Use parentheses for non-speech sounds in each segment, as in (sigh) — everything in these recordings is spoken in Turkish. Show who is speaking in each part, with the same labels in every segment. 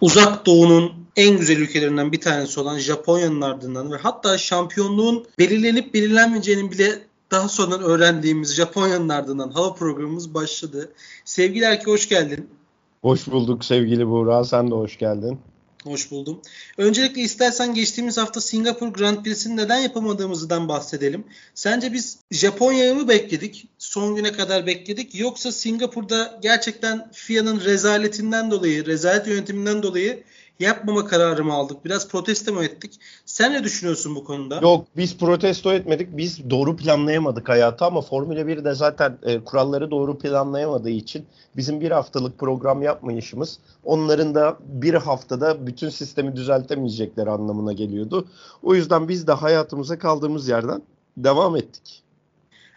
Speaker 1: uzak doğunun en güzel ülkelerinden bir tanesi olan Japonya'nın ardından ve hatta şampiyonluğun belirlenip belirlenmeyeceğinin bile daha sonra öğrendiğimiz Japonya'nın ardından hava programımız başladı. Sevgili Erke hoş geldin.
Speaker 2: Hoş bulduk sevgili Buğra. Sen de hoş geldin.
Speaker 1: Hoş buldum. Öncelikle istersen geçtiğimiz hafta Singapur Grand Prix'sini neden yapamadığımızdan bahsedelim. Sence biz Japonya'yı mı bekledik? Son güne kadar bekledik. Yoksa Singapur'da gerçekten FIA'nın rezaletinden dolayı, rezalet yönetiminden dolayı yapmama kararı mı aldık? Biraz protesto mu ettik? Sen ne düşünüyorsun bu konuda?
Speaker 2: Yok biz protesto etmedik. Biz doğru planlayamadık hayatı ama Formula 1 de zaten e, kuralları doğru planlayamadığı için bizim bir haftalık program yapmayışımız onların da bir haftada bütün sistemi düzeltemeyecekler anlamına geliyordu. O yüzden biz de hayatımıza kaldığımız yerden devam ettik.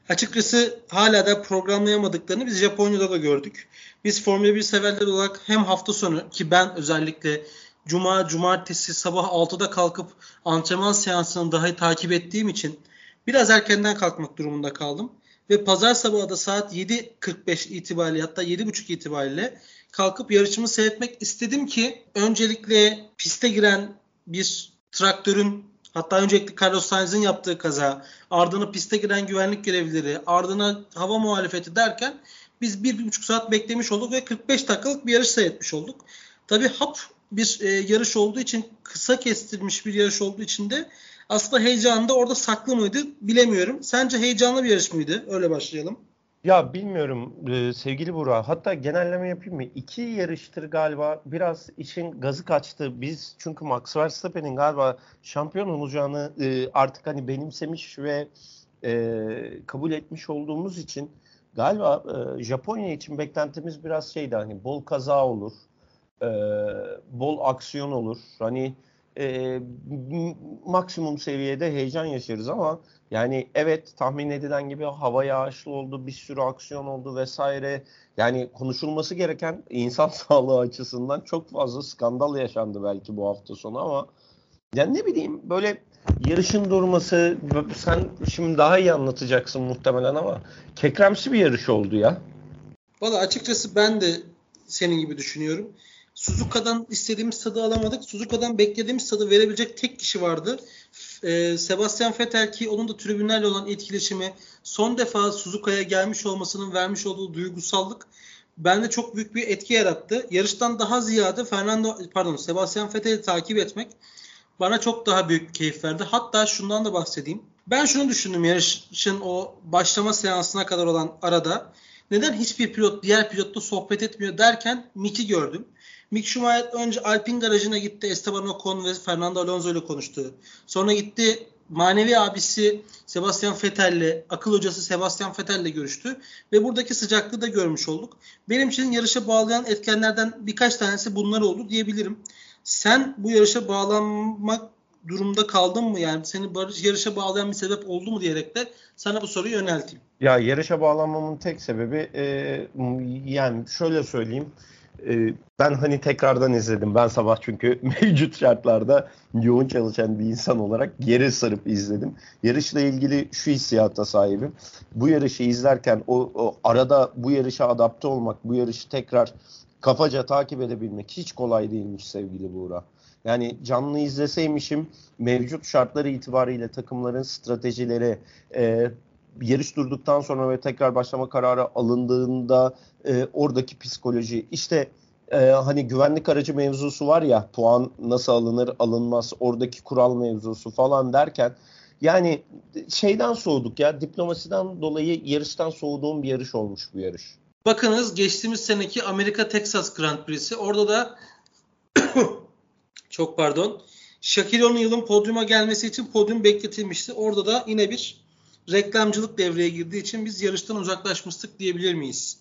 Speaker 1: Açıkçası hala da programlayamadıklarını biz Japonya'da da gördük. Biz Formula 1 severler olarak hem hafta sonu ki ben özellikle cuma, cumartesi sabah 6'da kalkıp antrenman seansını daha takip ettiğim için biraz erkenden kalkmak durumunda kaldım. Ve pazar sabahı da saat 7.45 itibariyle hatta 7.30 itibariyle kalkıp yarışımı seyretmek istedim ki öncelikle piste giren bir traktörün hatta öncelikle Carlos Sainz'in yaptığı kaza, ardına piste giren güvenlik görevlileri, ardına hava muhalefeti derken biz bir, bir buçuk saat beklemiş olduk ve 45 dakikalık bir yarış seyretmiş olduk. Tabi hap bir e, yarış olduğu için kısa kestirmiş bir yarış olduğu için de aslında heyecanı da orada saklı mıydı bilemiyorum. Sence heyecanlı bir yarış mıydı? Öyle başlayalım.
Speaker 2: Ya bilmiyorum e, sevgili Burak. Hatta genelleme yapayım mı? İki yarıştır galiba biraz işin gazı kaçtı. Biz çünkü Max Verstappen'in galiba şampiyon olacağını e, artık hani benimsemiş ve e, kabul etmiş olduğumuz için galiba e, Japonya için beklentimiz biraz şeydi hani bol kaza olur e, bol aksiyon olur. Hani e, maksimum seviyede heyecan yaşarız ama yani evet tahmin edilen gibi hava yağışlı oldu, bir sürü aksiyon oldu vesaire. Yani konuşulması gereken insan (laughs) sağlığı açısından çok fazla skandal yaşandı belki bu hafta sonu ama yani ne bileyim böyle yarışın durması sen şimdi daha iyi anlatacaksın muhtemelen ama kekremsi bir yarış oldu ya.
Speaker 1: Valla açıkçası ben de senin gibi düşünüyorum. Suzuka'dan istediğimiz tadı alamadık. Suzuka'dan beklediğimiz tadı verebilecek tek kişi vardı. Ee, Sebastian Vettel ki onun da tribünlerle olan etkileşimi son defa Suzuka'ya gelmiş olmasının vermiş olduğu duygusallık bende çok büyük bir etki yarattı. Yarıştan daha ziyade Fernando pardon Sebastian Vettel'i takip etmek bana çok daha büyük keyif verdi. Hatta şundan da bahsedeyim. Ben şunu düşündüm yarışın o başlama seansına kadar olan arada. Neden hiçbir pilot diğer pilotla sohbet etmiyor derken Mick'i gördüm. Mick Schumacher önce Alpine garajına gitti. Esteban Ocon ve Fernando Alonso ile konuştu. Sonra gitti manevi abisi Sebastian Vettel'le, akıl hocası Sebastian Vettel'le görüştü ve buradaki sıcaklığı da görmüş olduk. Benim için yarışa bağlayan etkenlerden birkaç tanesi bunlar oldu diyebilirim. Sen bu yarışa bağlanmak durumda kaldın mı? Yani seni yarışa bağlayan bir sebep oldu mu diyerek de sana bu soruyu yönelteyim.
Speaker 2: Ya yarışa bağlanmamın tek sebebi e, yani şöyle söyleyeyim. Ee, ben hani tekrardan izledim. Ben sabah çünkü (laughs) mevcut şartlarda yoğun çalışan bir insan olarak geri sarıp izledim. Yarışla ilgili şu hissiyata sahibim. Bu yarışı izlerken o, o arada bu yarışa adapte olmak, bu yarışı tekrar kafaca takip edebilmek hiç kolay değilmiş sevgili Buğra. Yani canlı izleseymişim mevcut şartları itibariyle takımların stratejileri, e, yarış durduktan sonra ve tekrar başlama kararı alındığında e, oradaki psikoloji işte e, hani güvenlik aracı mevzusu var ya puan nasıl alınır alınmaz oradaki kural mevzusu falan derken yani şeyden soğuduk ya diplomasiden dolayı yarıştan soğuduğum bir yarış olmuş bu yarış.
Speaker 1: Bakınız geçtiğimiz seneki Amerika Texas Grand Prix'si orada da (coughs) çok pardon Shaquille O'Neal'ın podyuma gelmesi için podyum bekletilmişti. Orada da yine bir reklamcılık devreye girdiği için biz yarıştan uzaklaşmıştık diyebilir miyiz?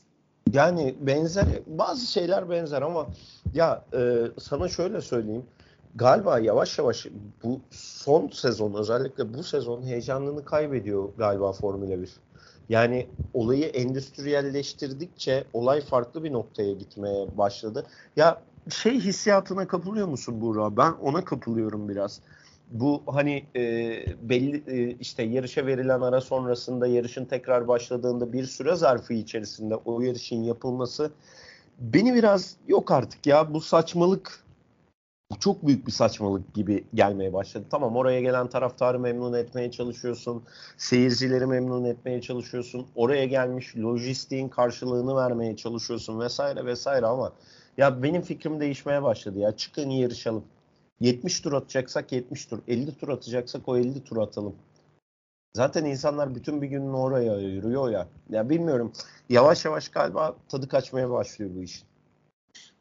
Speaker 2: Yani benzer bazı şeyler benzer ama ya e, sana şöyle söyleyeyim. Galiba yavaş yavaş bu son sezon özellikle bu sezon heyecanını kaybediyor galiba Formula 1. Yani olayı endüstriyelleştirdikçe olay farklı bir noktaya gitmeye başladı. Ya şey hissiyatına kapılıyor musun Buğra? Ben ona kapılıyorum biraz bu hani e, belli e, işte yarışa verilen ara sonrasında yarışın tekrar başladığında bir süre zarfı içerisinde o yarışın yapılması beni biraz yok artık ya bu saçmalık bu çok büyük bir saçmalık gibi gelmeye başladı. Tamam oraya gelen taraftarı memnun etmeye çalışıyorsun. Seyircileri memnun etmeye çalışıyorsun. Oraya gelmiş lojistiğin karşılığını vermeye çalışıyorsun vesaire vesaire ama ya benim fikrim değişmeye başladı ya. Çıkın yarışalım. 70 tur atacaksak 70 tur. 50 tur atacaksak o 50 tur atalım. Zaten insanlar bütün bir gününü oraya ayırıyor ya. Ya bilmiyorum. Yavaş yavaş galiba tadı kaçmaya başlıyor bu işin.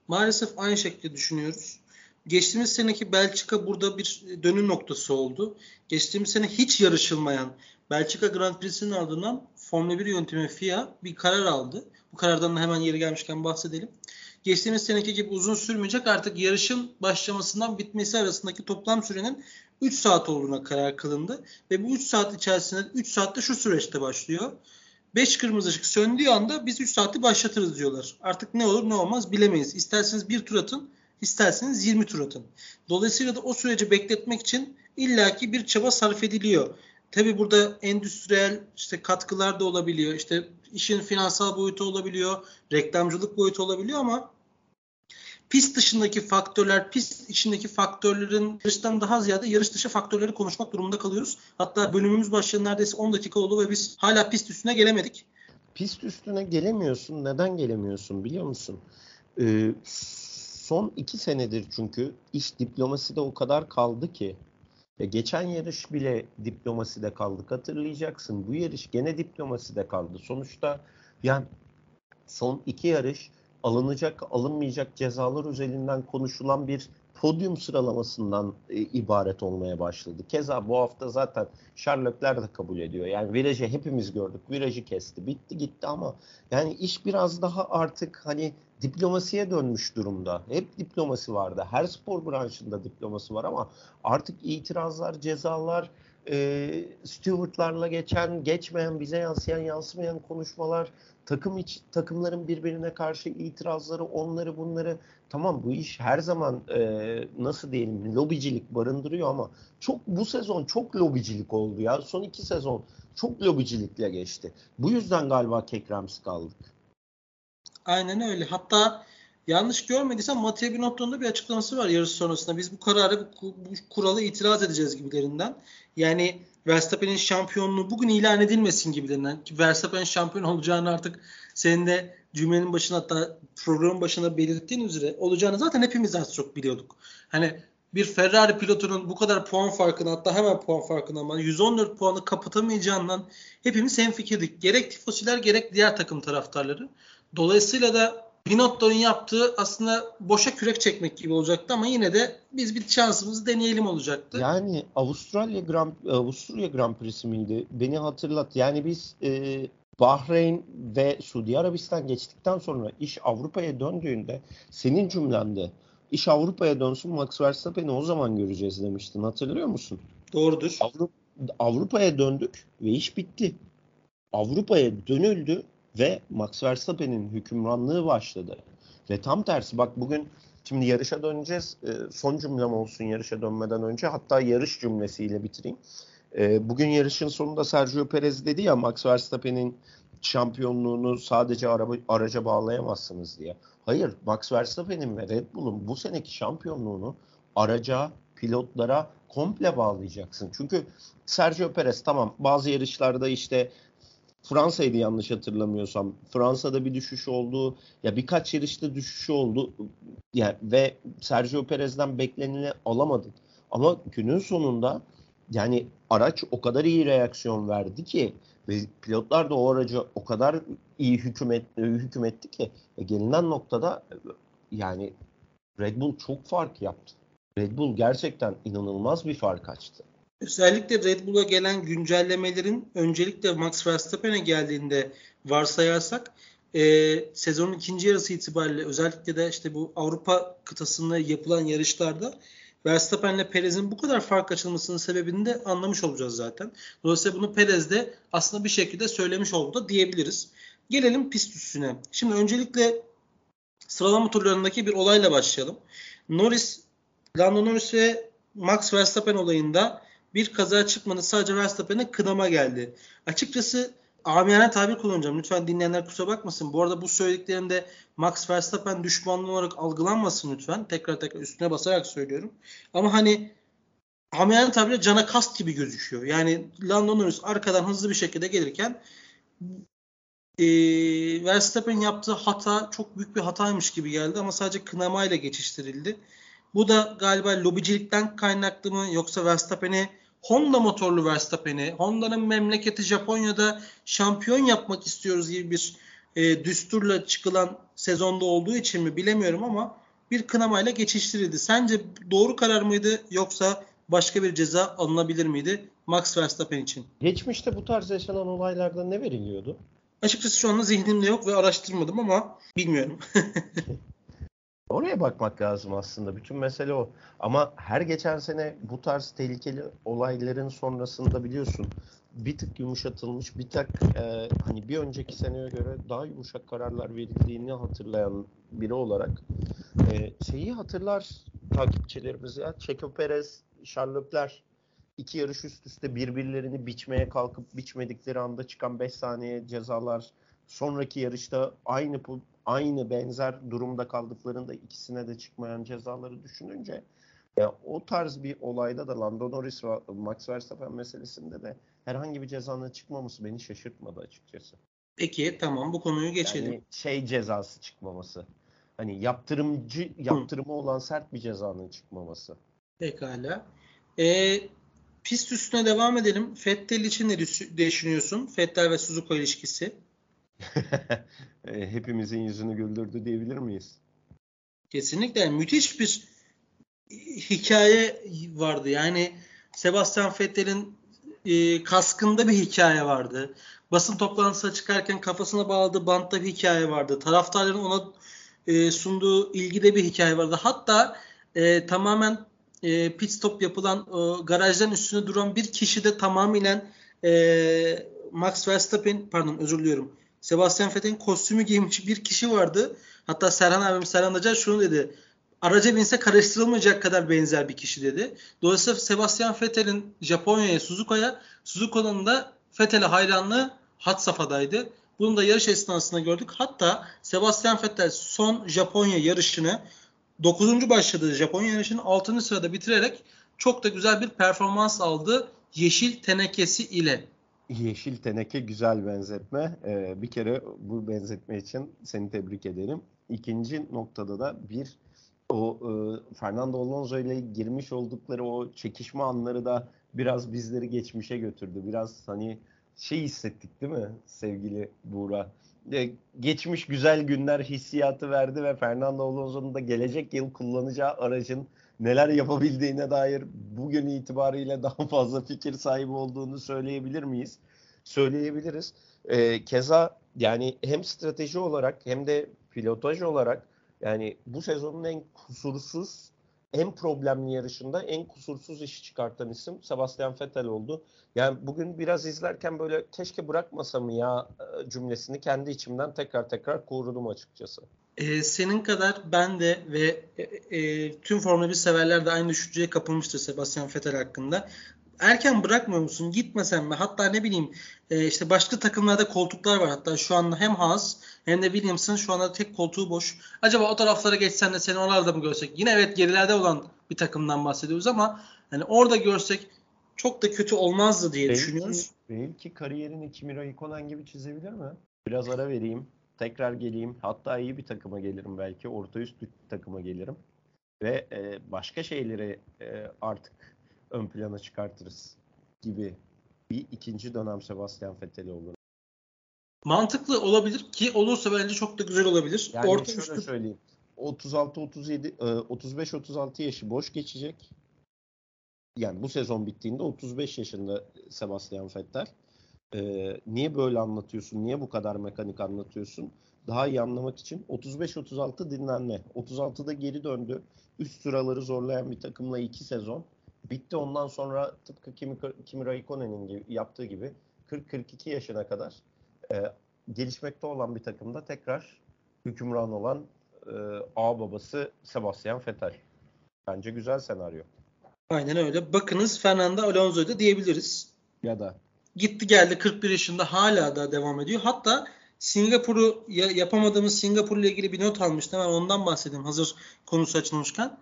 Speaker 1: Maalesef aynı şekilde düşünüyoruz. Geçtiğimiz seneki Belçika burada bir dönüm noktası oldu. Geçtiğimiz sene hiç yarışılmayan Belçika Grand Prix'sinin ardından Formula 1 yöntemi FIA bir karar aldı. Bu karardan da hemen yeri gelmişken bahsedelim. Geçtiğimiz seneki gibi uzun sürmeyecek artık yarışın başlamasından bitmesi arasındaki toplam sürenin 3 saat olduğuna karar kılındı. Ve bu 3 saat içerisinde 3 saatte şu süreçte başlıyor. 5 kırmızı ışık söndüğü anda biz 3 saati başlatırız diyorlar. Artık ne olur ne olmaz bilemeyiz. İsterseniz bir tur atın, isterseniz 20 tur atın. Dolayısıyla da o süreci bekletmek için illaki bir çaba sarf ediliyor. Tabi burada endüstriyel işte katkılar da olabiliyor. İşte işin finansal boyutu olabiliyor, reklamcılık boyutu olabiliyor ama pist dışındaki faktörler, pist içindeki faktörlerin yarıştan daha ziyade yarış dışı faktörleri konuşmak durumunda kalıyoruz. Hatta bölümümüz başladı neredeyse 10 dakika oldu ve biz hala pist üstüne gelemedik.
Speaker 2: Pist üstüne gelemiyorsun. Neden gelemiyorsun biliyor musun? Ee, son iki senedir çünkü iş diplomasi de o kadar kaldı ki ya geçen yarış bile diplomaside kaldık hatırlayacaksın. Bu yarış gene diplomaside kaldı. Sonuçta yani son iki yarış alınacak alınmayacak cezalar üzerinden konuşulan bir podyum sıralamasından e, ibaret olmaya başladı. Keza bu hafta zaten Sherlockler de kabul ediyor. Yani virajı hepimiz gördük. Virajı kesti. Bitti gitti ama yani iş biraz daha artık hani diplomasiye dönmüş durumda. Hep diplomasi vardı. Her spor branşında diplomasi var ama artık itirazlar, cezalar, e, stewardlarla geçen, geçmeyen, bize yansıyan, yansımayan konuşmalar, takım iç, takımların birbirine karşı itirazları, onları bunları tamam bu iş her zaman e, nasıl diyelim lobicilik barındırıyor ama çok bu sezon çok lobicilik oldu ya. Son iki sezon çok lobicilikle geçti. Bu yüzden galiba Kekrem's kaldık.
Speaker 1: Aynen öyle. Hatta yanlış görmediysem Mattia Binotto'nun bir açıklaması var yarış sonrasında. Biz bu kararı, bu, bu kuralı itiraz edeceğiz gibilerinden. Yani Verstappen'in şampiyonluğu bugün ilan edilmesin gibilerinden. Ki Verstappen şampiyon olacağını artık senin de cümlenin başına hatta programın başına belirttiğin üzere olacağını zaten hepimiz az çok biliyorduk. Hani bir Ferrari pilotunun bu kadar puan farkını hatta hemen puan farkını ama 114 puanı kapatamayacağından hepimiz hemfikirdik. Gerek tifosiler gerek diğer takım taraftarları. Dolayısıyla da Binotto'nun yaptığı aslında boşa kürek çekmek gibi olacaktı ama yine de biz bir şansımızı deneyelim olacaktı.
Speaker 2: Yani Avustralya Grand Avusturya Grand Prix'si miydi? Beni hatırlat. Yani biz e, Bahreyn ve Suudi Arabistan geçtikten sonra iş Avrupa'ya döndüğünde senin cümlende iş Avrupa'ya dönsün Max Verstappen'i o zaman göreceğiz demiştin. Hatırlıyor musun?
Speaker 1: Doğrudur.
Speaker 2: Avrupa, Avrupa'ya döndük ve iş bitti. Avrupa'ya dönüldü ve Max Verstappen'in hükümranlığı başladı. Ve tam tersi bak bugün şimdi yarışa döneceğiz. E, son cümlem olsun yarışa dönmeden önce hatta yarış cümlesiyle bitireyim. E, bugün yarışın sonunda Sergio Perez dedi ya Max Verstappen'in şampiyonluğunu sadece araba, araca bağlayamazsınız diye. Hayır Max Verstappen'in ve Red Bull'un bu seneki şampiyonluğunu araca, pilotlara komple bağlayacaksın. Çünkü Sergio Perez tamam bazı yarışlarda işte Fransa'ydı yanlış hatırlamıyorsam. Fransa'da bir düşüş oldu. Ya birkaç yarışta düşüş oldu. Yani ve Sergio Perez'den bekleneni alamadın. Ama günün sonunda yani araç o kadar iyi reaksiyon verdi ki ve pilotlar da o aracı o kadar iyi hükümet hükümetti ki ve gelinen noktada yani Red Bull çok fark yaptı. Red Bull gerçekten inanılmaz bir fark açtı.
Speaker 1: Özellikle Red Bull'a gelen güncellemelerin öncelikle Max Verstappen'e geldiğinde varsayarsak e, sezonun ikinci yarısı itibariyle özellikle de işte bu Avrupa kıtasında yapılan yarışlarda Verstappen ile Perez'in bu kadar fark açılmasının sebebini de anlamış olacağız zaten. Dolayısıyla bunu Perez de aslında bir şekilde söylemiş oldu da diyebiliriz. Gelelim pist üstüne. Şimdi öncelikle sıralama turlarındaki bir olayla başlayalım. Norris, Lando Norris ve Max Verstappen olayında bir kaza çıkmadı. Sadece Verstappen'e kınama geldi. Açıkçası amiyane tabir kullanacağım. Lütfen dinleyenler kusura bakmasın. Bu arada bu söylediklerimde Max Verstappen düşmanlığı olarak algılanmasın lütfen. Tekrar tekrar üstüne basarak söylüyorum. Ama hani amiyane tabirle cana kast gibi gözüküyor. Yani Lando Norris arkadan hızlı bir şekilde gelirken e, Verstappen yaptığı hata çok büyük bir hataymış gibi geldi ama sadece kınamayla geçiştirildi. Bu da galiba lobicilikten kaynaklı mı yoksa Verstappen'i Honda motorlu Verstappen'i Honda'nın memleketi Japonya'da şampiyon yapmak istiyoruz gibi bir e, düsturla çıkılan sezonda olduğu için mi bilemiyorum ama bir kınamayla geçiştirildi. Sence doğru karar mıydı yoksa başka bir ceza alınabilir miydi Max Verstappen için?
Speaker 2: Geçmişte bu tarz yaşanan olaylarda ne veriliyordu?
Speaker 1: Açıkçası şu anda zihnimde yok ve araştırmadım ama bilmiyorum. (laughs)
Speaker 2: Oraya bakmak lazım aslında. Bütün mesele o. Ama her geçen sene bu tarz tehlikeli olayların sonrasında biliyorsun bir tık yumuşatılmış, bir tık e, hani bir önceki seneye göre daha yumuşak kararlar verildiğini hatırlayan biri olarak e, şeyi hatırlar takipçilerimiz ya. Checo Perez, Charles Leclerc iki yarış üst üste birbirlerini biçmeye kalkıp biçmedikleri anda çıkan 5 saniye cezalar sonraki yarışta aynı aynı benzer durumda kaldıklarında ikisine de çıkmayan cezaları düşününce ya o tarz bir olayda da Lando Norris ve Max Verstappen meselesinde de herhangi bir cezanın çıkmaması beni şaşırtmadı açıkçası.
Speaker 1: Peki tamam bu konuyu geçelim.
Speaker 2: Yani şey cezası çıkmaması. Hani yaptırımcı yaptırımı Hı. olan sert bir cezanın çıkmaması.
Speaker 1: Pekala. Ee, pist üstüne devam edelim. Fettel için ne düşünüyorsun? Fettel ve Suzuka ilişkisi. (laughs)
Speaker 2: E, hepimizin yüzünü güldürdü diyebilir miyiz?
Speaker 1: Kesinlikle. Müthiş bir hikaye vardı. Yani Sebastian Vettel'in e, kaskında bir hikaye vardı. Basın toplantısına çıkarken kafasına bağladığı bantta bir hikaye vardı. Taraftarların ona e, sunduğu ilgide bir hikaye vardı. Hatta e, tamamen e, pit stop yapılan e, garajdan üstüne duran bir kişi de tamamen e, Max Verstappen pardon özür diliyorum. Sebastian Vettel'in kostümü giymiş bir kişi vardı. Hatta Serhan abim Serhan Acar şunu dedi. Araca binse karıştırılmayacak kadar benzer bir kişi dedi. Dolayısıyla Sebastian Vettel'in Japonya'ya, Suzuka'ya, Suzuka'nın da Vettel'e hayranlığı hat safhadaydı. Bunu da yarış esnasında gördük. Hatta Sebastian Vettel son Japonya yarışını 9. başladığı Japonya yarışını 6. sırada bitirerek çok da güzel bir performans aldı yeşil tenekesi ile.
Speaker 2: Yeşil teneke güzel benzetme. Ee, bir kere bu benzetme için seni tebrik ederim. İkinci noktada da bir o e, Fernando Alonso ile girmiş oldukları o çekişme anları da biraz bizleri geçmişe götürdü. Biraz hani şey hissettik değil mi sevgili Buğra? E, geçmiş güzel günler hissiyatı verdi ve Fernando Alonso'nun da gelecek yıl kullanacağı aracın neler yapabildiğine dair bugün itibariyle (laughs) daha fazla fikir sahibi olduğunu söyleyebilir miyiz? Söyleyebiliriz. E, keza yani hem strateji olarak hem de pilotaj olarak yani bu sezonun en kusursuz, en problemli yarışında en kusursuz işi çıkartan isim Sebastian Vettel oldu. Yani bugün biraz izlerken böyle keşke bırakmasam ya e, cümlesini kendi içimden tekrar tekrar korudum açıkçası.
Speaker 1: Ee, senin kadar ben de ve e, e, tüm Formula 1 severler de aynı düşünceye kapılmıştır Sebastian Vettel hakkında erken bırakmıyor musun? Gitmesen mi? Hatta ne bileyim e, işte başka takımlarda koltuklar var. Hatta şu anda hem Haas hem de Williams'ın şu anda tek koltuğu boş. Acaba o taraflara geçsen de seni oralarda mı görsek? Yine evet gerilerde olan bir takımdan bahsediyoruz ama hani orada görsek çok da kötü olmazdı diye belki, düşünüyoruz.
Speaker 2: Belki kariyerini Kimi Raikkonen gibi çizebilir mi? Biraz ara vereyim. Tekrar geleyim. Hatta iyi bir takıma gelirim belki. Orta üst bir takıma gelirim. Ve e, başka şeyleri e, artık ön plana çıkartırız gibi bir ikinci dönem Sebastian Vettel'i olur.
Speaker 1: Mantıklı olabilir ki olursa bence çok da güzel olabilir.
Speaker 2: Yani Orta şöyle üstü... söyleyeyim. 36 37 35 36 yaşı boş geçecek. Yani bu sezon bittiğinde 35 yaşında Sebastian Vettel. Ee, niye böyle anlatıyorsun? Niye bu kadar mekanik anlatıyorsun? Daha iyi anlamak için 35-36 dinlenme. 36'da geri döndü. Üst sıraları zorlayan bir takımla 2 sezon. Bitti ondan sonra tıpkı Kimi, Kimi Raikkonen'in yaptığı gibi 40-42 yaşına kadar e, gelişmekte olan bir takımda tekrar hükümran olan e, ağ babası Sebastian Vettel. Bence güzel senaryo.
Speaker 1: Aynen öyle. Bakınız Fernando Alonso'yu da diyebiliriz.
Speaker 2: Ya da
Speaker 1: gitti geldi 41 yaşında hala da devam ediyor. Hatta Singapur'u yapamadığımız Singapur ile ilgili bir not almıştım. Hemen ondan bahsedeyim hazır konusu açılmışken.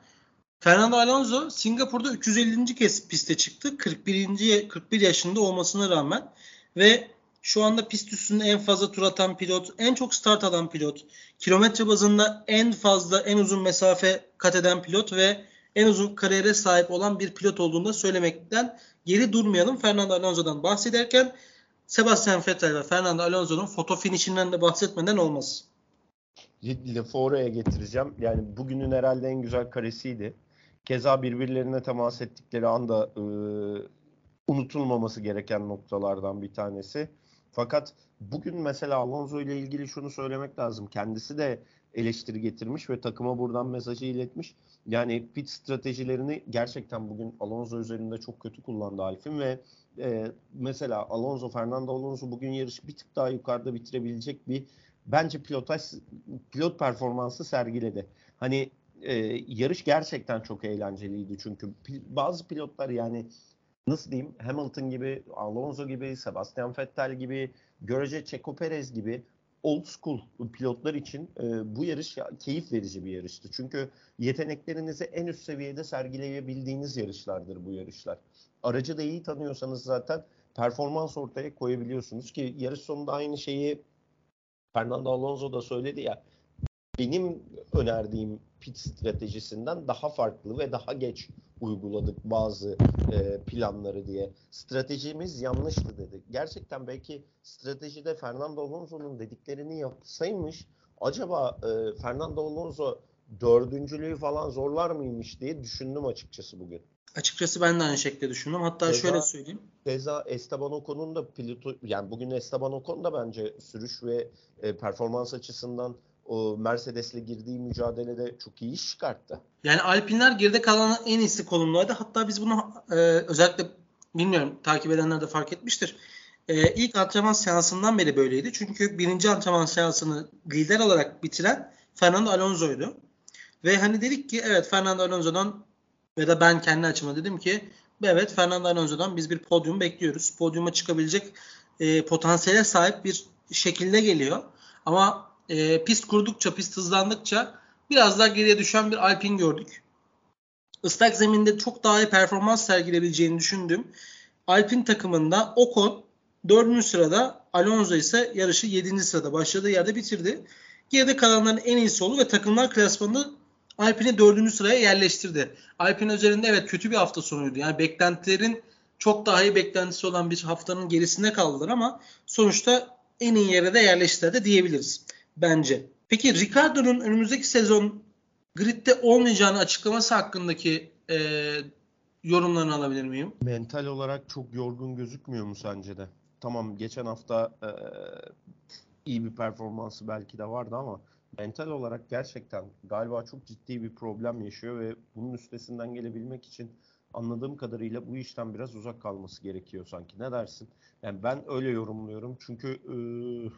Speaker 1: Fernando Alonso Singapur'da 350. kez piste çıktı. 41. 41 yaşında olmasına rağmen ve şu anda pist üstünde en fazla tur atan pilot, en çok start alan pilot, kilometre bazında en fazla, en uzun mesafe kat eden pilot ve en uzun kariyere sahip olan bir pilot olduğunu söylemekten geri durmayalım. Fernando Alonso'dan bahsederken Sebastian Vettel ve Fernando Alonso'nun foto finishinden de bahsetmeden olmaz.
Speaker 2: Lafı oraya getireceğim. Yani bugünün herhalde en güzel karesiydi. Keza birbirlerine temas ettikleri anda e, unutulmaması gereken noktalardan bir tanesi. Fakat bugün mesela Alonso ile ilgili şunu söylemek lazım. Kendisi de eleştiri getirmiş ve takıma buradan mesajı iletmiş. Yani pit stratejilerini gerçekten bugün Alonso üzerinde çok kötü kullandı Alfin ve e, mesela Alonso, Fernando Alonso bugün yarışı bir tık daha yukarıda bitirebilecek bir bence pilotaj pilot performansı sergiledi. Hani e, yarış gerçekten çok eğlenceliydi çünkü bazı pilotlar yani nasıl diyeyim Hamilton gibi, Alonso gibi, Sebastian Vettel gibi, görece Checo Perez gibi old school pilotlar için e, bu yarış ya, keyif verici bir yarıştı. Çünkü yeteneklerinizi en üst seviyede sergileyebildiğiniz yarışlardır bu yarışlar. Aracı da iyi tanıyorsanız zaten performans ortaya koyabiliyorsunuz ki yarış sonunda aynı şeyi Fernando Alonso da söyledi ya benim önerdiğim pit stratejisinden daha farklı ve daha geç uyguladık bazı e, planları diye. Stratejimiz yanlıştı dedi. Gerçekten belki stratejide Fernando Alonso'nun dediklerini yapsaymış acaba e, Fernando Alonso dördüncülüğü falan zorlar mıymış diye düşündüm açıkçası bugün.
Speaker 1: Açıkçası ben de aynı şekilde düşündüm. Hatta keza, şöyle söyleyeyim.
Speaker 2: Keza Esteban Ocon'un da pilotu yani bugün Esteban Ocon da bence sürüş ve e, performans açısından o Mercedes'le girdiği mücadelede çok iyi iş çıkarttı.
Speaker 1: Yani Alpinler geride kalanın en iyisi konumdaydı. Hatta biz bunu e, özellikle bilmiyorum takip edenler de fark etmiştir. E, ilk antrenman seansından beri böyleydi. Çünkü birinci antrenman seansını lider olarak bitiren Fernando Alonso'ydu. Ve hani dedik ki evet Fernando Alonso'dan ve da ben kendi açıma dedim ki evet Fernando Alonso'dan biz bir podyum bekliyoruz. Podyuma çıkabilecek e, potansiyele sahip bir şekilde geliyor. Ama e, pist kurdukça, pist hızlandıkça biraz daha geriye düşen bir Alpine gördük. Islak zeminde çok daha iyi performans sergileyebileceğini düşündüm. Alpine takımında Ocon 4. sırada, Alonso ise yarışı 7. sırada başladığı yerde bitirdi. Geride kalanların en iyisi oldu ve takımlar klasmanında Alpine'i 4. sıraya yerleştirdi. Alpine üzerinde evet kötü bir hafta sonuydu. Yani beklentilerin çok daha iyi beklentisi olan bir haftanın gerisinde kaldılar ama sonuçta en iyi yere de yerleştirdi diyebiliriz bence. Peki Ricardo'nun önümüzdeki sezon gridde olmayacağını açıklaması hakkındaki e, yorumlarını alabilir miyim?
Speaker 2: Mental olarak çok yorgun gözükmüyor mu sence de? Tamam geçen hafta e, iyi bir performansı belki de vardı ama mental olarak gerçekten galiba çok ciddi bir problem yaşıyor ve bunun üstesinden gelebilmek için anladığım kadarıyla bu işten biraz uzak kalması gerekiyor sanki. Ne dersin? Yani ben öyle yorumluyorum. Çünkü e,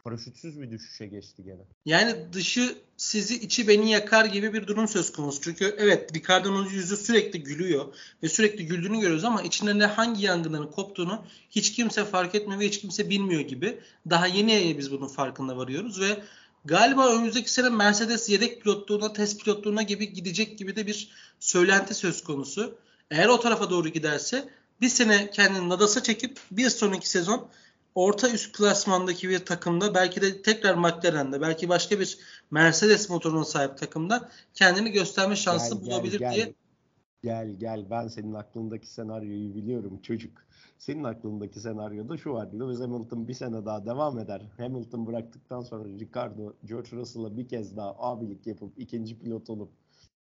Speaker 2: paraşütsüz bir düşüşe geçti gene.
Speaker 1: Yani dışı sizi içi beni yakar gibi bir durum söz konusu. Çünkü evet Ricardo'nun yüzü sürekli gülüyor ve sürekli güldüğünü görüyoruz ama içinde ne hangi yangınların koptuğunu hiç kimse fark etmiyor ve hiç kimse bilmiyor gibi. Daha yeni yeni biz bunun farkında varıyoruz ve galiba önümüzdeki sene Mercedes yedek pilotluğuna, test pilotluğuna gibi gidecek gibi de bir söylenti söz konusu. Eğer o tarafa doğru giderse bir sene kendini Nadas'a çekip bir sonraki sezon orta üst klasmandaki bir takımda belki de tekrar McLaren'de belki başka bir Mercedes motoruna sahip takımda kendini gösterme şansı gel, bulabilir
Speaker 2: gel,
Speaker 1: diye.
Speaker 2: Gel gel ben senin aklındaki senaryoyu biliyorum çocuk. Senin aklındaki senaryoda şu var. Lewis Hamilton bir sene daha devam eder. Hamilton bıraktıktan sonra Ricardo, George Russell'a bir kez daha abilik yapıp ikinci pilot olup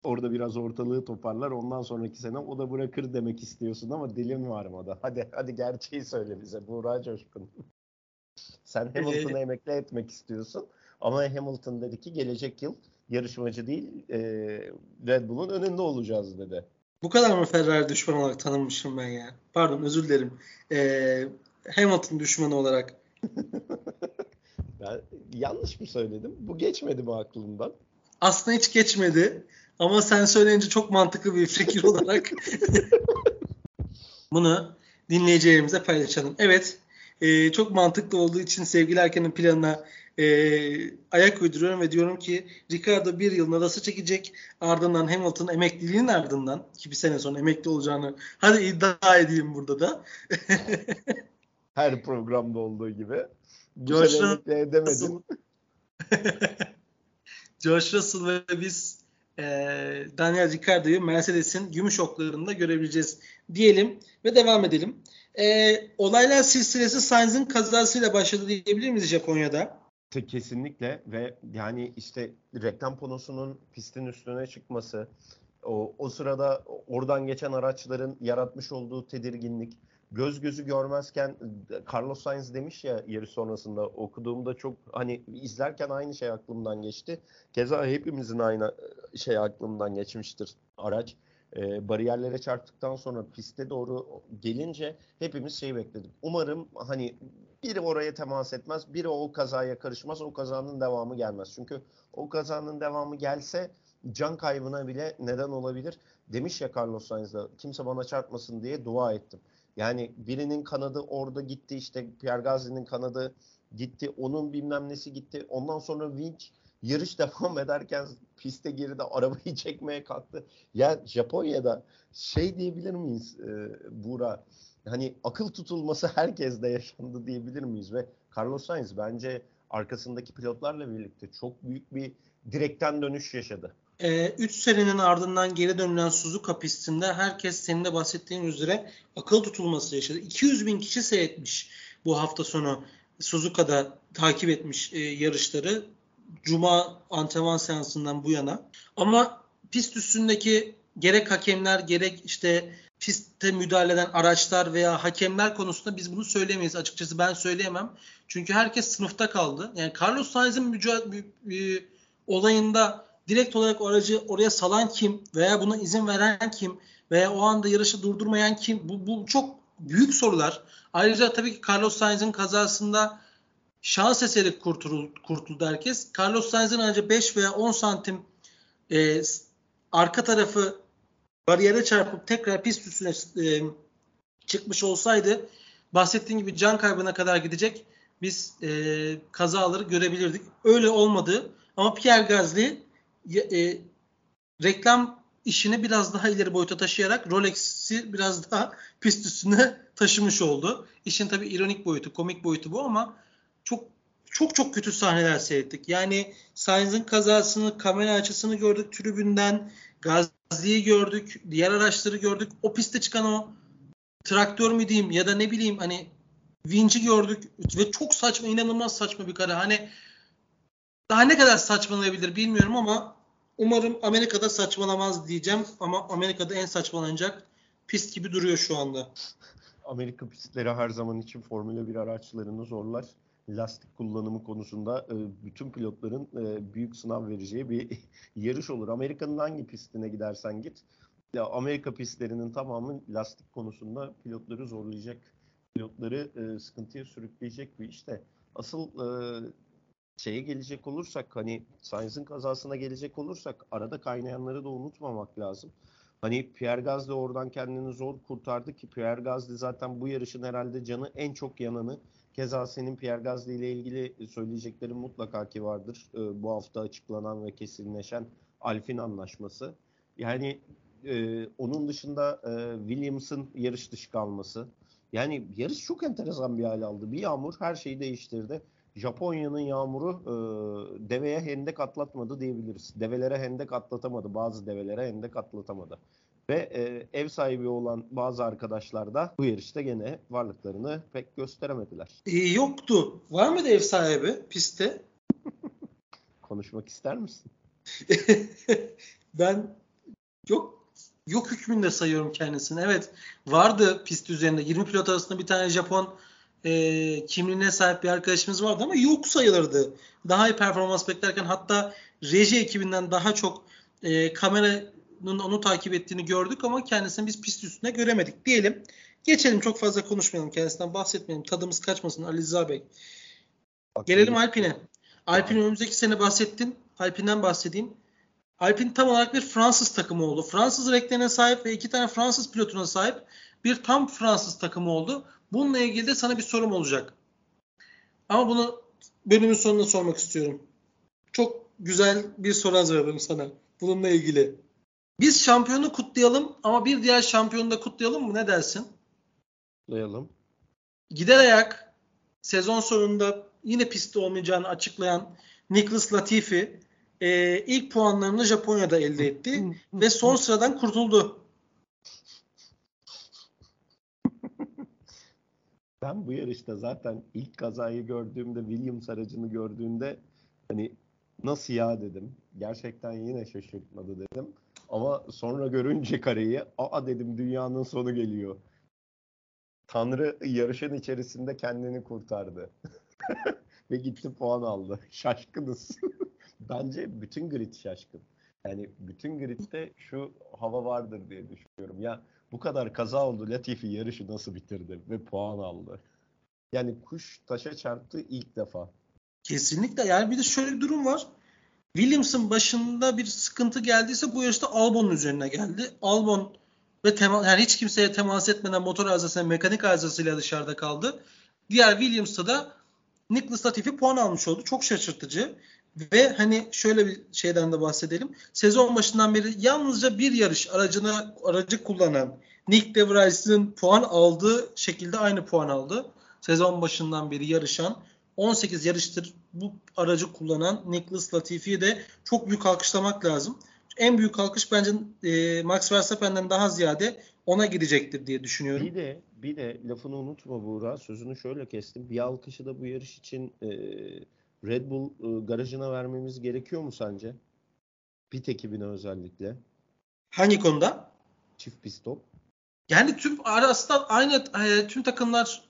Speaker 2: orada biraz ortalığı toparlar. Ondan sonraki sene o da bırakır demek istiyorsun ama dilin var mı da? Hadi hadi gerçeği söyle bize Buğra Coşkun. Sen Hamilton'ı emekli etmek istiyorsun ama Hamilton dedi ki gelecek yıl yarışmacı değil e, Red Bull'un önünde olacağız dedi.
Speaker 1: Bu kadar mı Ferrari düşman olarak tanınmışım ben ya? Pardon özür dilerim. E, Hamilton düşmanı olarak. (laughs)
Speaker 2: ben yanlış mı söyledim? Bu geçmedi mi aklından?
Speaker 1: Aslında hiç geçmedi. Ama sen söyleyince çok mantıklı bir fikir olarak (laughs) bunu dinleyicilerimize paylaşalım. Evet e, çok mantıklı olduğu için sevgili Erken'in planına e, ayak uyduruyorum ve diyorum ki Ricardo bir yıl nasıl çekecek ardından Hamilton emekliliğinin ardından ki bir sene sonra emekli olacağını hadi iddia edeyim burada da.
Speaker 2: Her programda olduğu gibi.
Speaker 1: George Russell, (laughs) George Russell ve biz e, Daniel Ricciardo'yu Mercedes'in gümüş oklarında görebileceğiz diyelim ve devam edelim. E, olaylar silsilesi Sainz'in kazasıyla başladı diyebilir miyiz Japonya'da?
Speaker 2: Kesinlikle ve yani işte reklam panosunun pistin üstüne çıkması, o, o sırada oradan geçen araçların yaratmış olduğu tedirginlik, göz gözü görmezken Carlos Sainz demiş ya yarış sonrasında okuduğumda çok hani izlerken aynı şey aklımdan geçti. Keza hepimizin aynı şey aklımdan geçmiştir araç. E, bariyerlere çarptıktan sonra piste doğru gelince hepimiz şey bekledik. Umarım hani biri oraya temas etmez, biri o kazaya karışmaz, o kazanın devamı gelmez. Çünkü o kazanın devamı gelse can kaybına bile neden olabilir. Demiş ya Carlos Sainz'da kimse bana çarpmasın diye dua ettim. Yani birinin kanadı orada gitti işte Pierre Gasly'nin kanadı gitti. Onun bilmem nesi gitti. Ondan sonra Winch yarış (laughs) devam ederken piste girdi arabayı (laughs) çekmeye kalktı. Ya Japonya'da şey diyebilir miyiz e, Buğra? Hani akıl tutulması (laughs) herkeste yaşandı diyebilir miyiz? Ve Carlos Sainz bence arkasındaki pilotlarla birlikte çok büyük bir direkten dönüş yaşadı.
Speaker 1: 3 ee, senenin ardından geri dönülen Suzuka pistinde herkes senin de bahsettiğin üzere akıl tutulması yaşadı. 200 bin kişi seyretmiş bu hafta sonu Suzuka'da takip etmiş e, yarışları. Cuma antrenman seansından bu yana. Ama pist üstündeki gerek hakemler gerek işte pistte müdahale eden araçlar veya hakemler konusunda biz bunu söylemeyiz. Açıkçası ben söyleyemem. Çünkü herkes sınıfta kaldı. Yani Carlos Sainz'in mücadele olayında direkt olarak aracı oraya salan kim veya buna izin veren kim veya o anda yarışı durdurmayan kim? Bu, bu çok büyük sorular. Ayrıca tabii ki Carlos Sainz'in kazasında şans eseri kurtuldu, kurtuldu herkes. Carlos Sainz'in önce 5 veya 10 santim e, arka tarafı bariyere çarpıp tekrar pist üstüne e, çıkmış olsaydı bahsettiğim gibi can kaybına kadar gidecek biz e, kazaları görebilirdik. Öyle olmadı. Ama Pierre Gasly e, reklam işini biraz daha ileri boyuta taşıyarak Rolex'i biraz daha (laughs) pist üstüne taşımış oldu. İşin tabii ironik boyutu, komik boyutu bu ama çok çok çok kötü sahneler seyrettik. Yani Sainz'in kazasını, kamera açısını gördük tribünden, Gazli'yi gördük, diğer araçları gördük. O piste çıkan o traktör mü diyeyim ya da ne bileyim hani Vinci gördük ve çok saçma, inanılmaz saçma bir kare. Hani daha ne kadar saçmalayabilir bilmiyorum ama umarım Amerika'da saçmalamaz diyeceğim ama Amerika'da en saçmalanacak pist gibi duruyor şu anda.
Speaker 2: Amerika pistleri her zaman için Formula 1 araçlarını zorlar. Lastik kullanımı konusunda e, bütün pilotların e, büyük sınav vereceği bir (laughs) yarış olur. Amerika'nın hangi pistine gidersen git. Ya Amerika pistlerinin tamamı lastik konusunda pilotları zorlayacak, pilotları e, sıkıntıya sürükleyecek bir işte. Asıl şeye gelecek olursak hani Sainz'in kazasına gelecek olursak arada kaynayanları da unutmamak lazım. Hani Pierre Gasly oradan kendini zor kurtardı ki Pierre Gasly zaten bu yarışın herhalde canı en çok yananı. Keza senin Pierre Gasly ile ilgili söyleyeceklerin mutlaka ki vardır. Ee, bu hafta açıklanan ve kesinleşen Alfin anlaşması. Yani e, onun dışında e, Williams'ın yarış dışı kalması. Yani yarış çok enteresan bir hal aldı. Bir yağmur her şeyi değiştirdi. Japonya'nın yağmuru e, deveye hendek atlatmadı diyebiliriz. Develere hendek atlatamadı. Bazı develere hendek atlatamadı. Ve e, ev sahibi olan bazı arkadaşlar da bu yarışta gene varlıklarını pek gösteremediler.
Speaker 1: E, yoktu. Var mıydı ev sahibi pistte? (laughs)
Speaker 2: Konuşmak ister misin? (laughs)
Speaker 1: ben yok yok hükmünde sayıyorum kendisini. Evet vardı pist üzerinde 20 pilot arasında bir tane Japon e, kimliğine sahip bir arkadaşımız vardı ama yok sayılırdı. Daha iyi performans beklerken hatta reji ekibinden daha çok e, kameranın onu takip ettiğini gördük ama kendisini biz pist üstünde göremedik diyelim. Geçelim çok fazla konuşmayalım kendisinden bahsetmeyelim. Tadımız kaçmasın Ali Rıza Bey. Gelelim Alpine. Alpine önümüzdeki sene bahsettin. Alpine'den bahsedeyim. Alpine tam olarak bir Fransız takımı oldu. Fransız renklerine sahip ve iki tane Fransız pilotuna sahip bir tam Fransız takımı oldu. Bununla ilgili de sana bir sorum olacak. Ama bunu bölümün sonunda sormak istiyorum. Çok güzel bir soru hazırladım sana bununla ilgili. Biz şampiyonu kutlayalım ama bir diğer şampiyonu da kutlayalım mı? Ne dersin?
Speaker 2: Kutlayalım.
Speaker 1: Gider ayak sezon sonunda yine pistte olmayacağını açıklayan Nicholas Latifi e, ilk puanlarını Japonya'da elde etti ve son sıradan kurtuldu.
Speaker 2: Ben bu yarışta zaten ilk kazayı gördüğümde Williams aracını gördüğümde hani nasıl ya dedim. Gerçekten yine şaşırtmadı dedim. Ama sonra görünce kareyi aa dedim dünyanın sonu geliyor. Tanrı yarışın içerisinde kendini kurtardı. (laughs) Ve gitti puan aldı. (laughs) Şaşkınız. (laughs) Bence bütün grid şaşkın. Yani bütün gridde şu hava vardır diye düşünüyorum. Ya bu kadar kaza oldu Latifi yarışı nasıl bitirdi ve puan aldı. Yani kuş taşa çarptı ilk defa.
Speaker 1: Kesinlikle. Yani bir de şöyle bir durum var. Williams'ın başında bir sıkıntı geldiyse bu yarışta Albon'un üzerine geldi. Albon ve tema, yani hiç kimseye temas etmeden motor arızasıyla mekanik arızasıyla dışarıda kaldı. Diğer Williams'ta da Nicholas Latifi puan almış oldu. Çok şaşırtıcı. Ve hani şöyle bir şeyden de bahsedelim. Sezon başından beri yalnızca bir yarış aracına aracı kullanan Nick De Vries'in puan aldığı şekilde aynı puan aldı. Sezon başından beri yarışan 18 yarıştır bu aracı kullanan Nicholas Latifi'yi de çok büyük alkışlamak lazım. En büyük alkış bence e, Max Verstappen'den daha ziyade ona gidecektir diye düşünüyorum.
Speaker 2: Bir de bir de lafını unutma Buğra. Sözünü şöyle kestim. Bir alkışı da bu yarış için e, Red Bull e, garajına vermemiz gerekiyor mu sence? Pit ekibine özellikle.
Speaker 1: Hangi konuda?
Speaker 2: Çift pit stop.
Speaker 1: Yani tüm arasında aynı e, tüm takımlar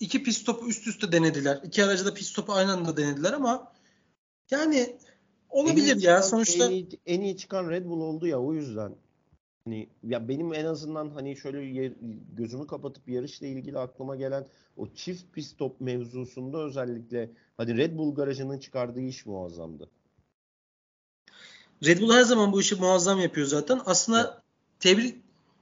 Speaker 1: iki pit stopu üst üste denediler. İki aracı da pit stopu aynı anda denediler ama yani olabilir
Speaker 2: en
Speaker 1: ya
Speaker 2: çıkan,
Speaker 1: sonuçta.
Speaker 2: En iyi, en iyi çıkan Red Bull oldu ya o yüzden. Hani ya benim en azından hani şöyle gözümü kapatıp yarışla ilgili aklıma gelen o çift pit stop mevzusunda özellikle hani Red Bull garajının çıkardığı iş muazzamdı.
Speaker 1: Red Bull her zaman bu işi muazzam yapıyor zaten. Aslında evet. tebrik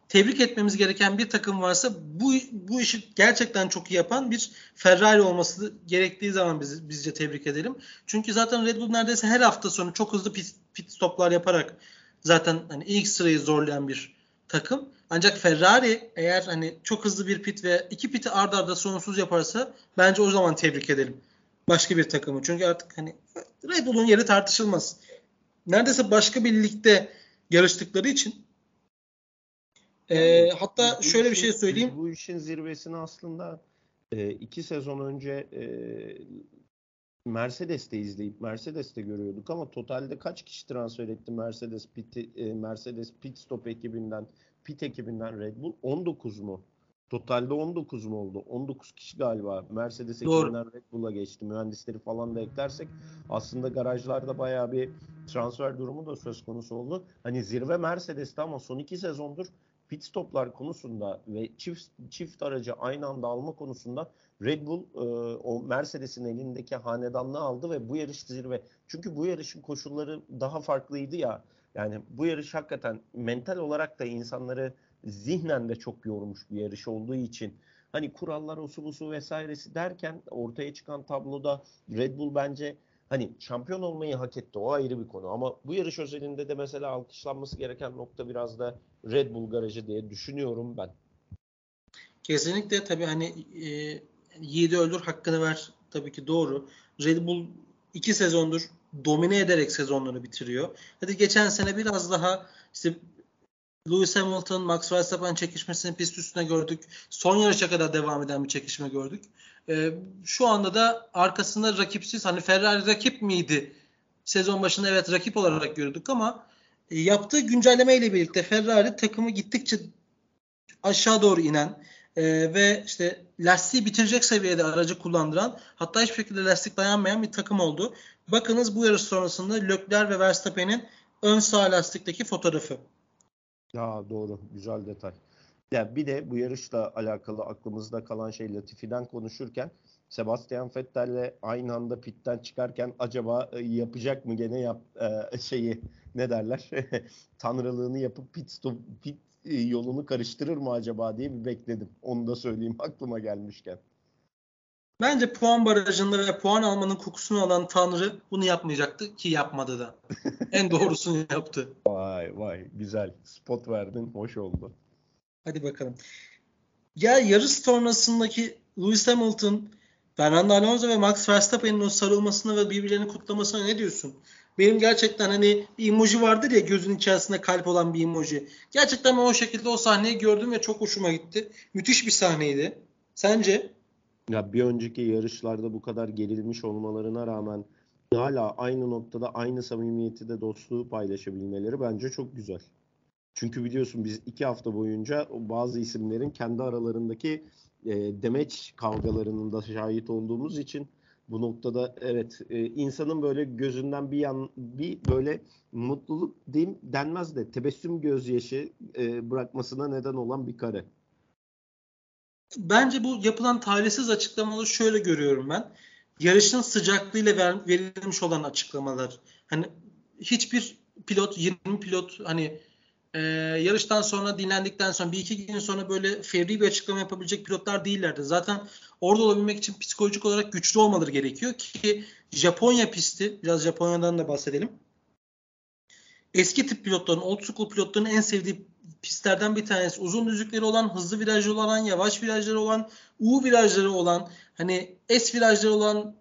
Speaker 1: tebrik etmemiz gereken bir takım varsa bu bu işi gerçekten çok iyi yapan bir Ferrari olması gerektiği zaman biz bizce tebrik edelim. Çünkü zaten Red Bull neredeyse her hafta sonu çok hızlı pit, pit stoplar yaparak zaten hani ilk sırayı zorlayan bir takım. Ancak Ferrari eğer hani çok hızlı bir pit ve iki piti ard arda sonsuz yaparsa bence o zaman tebrik edelim başka bir takımı. Çünkü artık hani Red Bull'un yeri tartışılmaz. Neredeyse başka bir ligde yarıştıkları için e, hatta şöyle bir şey söyleyeyim.
Speaker 2: Bu işin zirvesini aslında e, iki sezon önce e, Mercedes'te izleyip Mercedes'te görüyorduk ama totalde kaç kişi transfer etti Mercedes pit, e, Mercedes pit stop ekibinden pit ekibinden Red Bull 19 mu? Totalde 19 mu oldu? 19 kişi galiba Mercedes Doğru. ekibinden Red Bull'a geçti. Mühendisleri falan da eklersek aslında garajlarda bayağı bir transfer durumu da söz konusu oldu. Hani zirve Mercedes'te ama son iki sezondur pit stoplar konusunda ve çift çift aracı aynı anda alma konusunda Red Bull e, o Mercedes'in elindeki hanedanlığı aldı ve bu yarış zirve. Çünkü bu yarışın koşulları daha farklıydı ya. Yani bu yarış hakikaten mental olarak da insanları zihnen de çok yormuş bir yarış olduğu için hani kurallar osu busu vesairesi derken ortaya çıkan tabloda Red Bull bence hani şampiyon olmayı hak etti. O ayrı bir konu. Ama bu yarış özelinde de mesela alkışlanması gereken nokta biraz da Red Bull garajı diye düşünüyorum ben.
Speaker 1: Kesinlikle tabii hani e, yiğidi öldür hakkını ver tabii ki doğru. Red Bull iki sezondur domine ederek sezonları bitiriyor. Hadi geçen sene biraz daha işte Lewis Hamilton, Max Verstappen çekişmesini pist üstüne gördük. Son yarışa kadar devam eden bir çekişme gördük. Ee, şu anda da arkasında rakipsiz hani Ferrari rakip miydi? Sezon başında evet rakip olarak gördük ama e, yaptığı güncelleme ile birlikte Ferrari takımı gittikçe aşağı doğru inen e, ve işte lastiği bitirecek seviyede aracı kullandıran hatta hiçbir şekilde lastik dayanmayan bir takım oldu. Bakınız bu yarış sonrasında Leclerc ve Verstappen'in ön sağ lastikteki fotoğrafı.
Speaker 2: Ya doğru. Güzel detay. Ya bir de bu yarışla alakalı aklımızda kalan şey Latifi'den konuşurken Sebastian Vettel'le aynı anda pitten çıkarken acaba e, yapacak mı gene yap e, şeyi ne derler? (laughs) Tanrılığını yapıp pit stop pit yolunu karıştırır mı acaba diye bir bekledim. Onu da söyleyeyim (laughs) aklıma gelmişken.
Speaker 1: Bence puan barajında ve puan almanın kokusunu alan Tanrı bunu yapmayacaktı ki yapmadı da. (laughs) en doğrusunu yaptı.
Speaker 2: Vay vay güzel. Spot verdin. Hoş oldu.
Speaker 1: Hadi bakalım. Ya yarış sonrasındaki Lewis Hamilton, Fernando Alonso ve Max Verstappen'in o sarılmasına ve birbirlerini kutlamasına ne diyorsun? Benim gerçekten hani bir emoji vardır ya gözün içerisinde kalp olan bir emoji. Gerçekten ben o şekilde o sahneyi gördüm ve çok hoşuma gitti. Müthiş bir sahneydi. Sence?
Speaker 2: Ya bir önceki yarışlarda bu kadar gerilmiş olmalarına rağmen hala aynı noktada aynı samimiyeti de dostluğu paylaşabilmeleri bence çok güzel. Çünkü biliyorsun biz iki hafta boyunca bazı isimlerin kendi aralarındaki e, demeç kavgalarının da şahit olduğumuz için bu noktada evet e, insanın böyle gözünden bir yan bir böyle mutluluk diyeyim denmez de tebessüm gözyaşı e, bırakmasına neden olan bir kare.
Speaker 1: Bence bu yapılan talihsiz açıklamaları şöyle görüyorum ben. Yarışın sıcaklığıyla ver, verilmiş olan açıklamalar. Hani hiçbir pilot, 20 pilot hani e, yarıştan sonra dinlendikten sonra bir iki gün sonra böyle fevri bir açıklama yapabilecek pilotlar değillerdi. Zaten orada olabilmek için psikolojik olarak güçlü olmaları gerekiyor ki Japonya pisti biraz Japonya'dan da bahsedelim. Eski tip pilotların, old school pilotların en sevdiği pistlerden bir tanesi. Uzun düzlükleri olan, hızlı virajları olan, yavaş virajları olan, U virajları olan, hani S virajları olan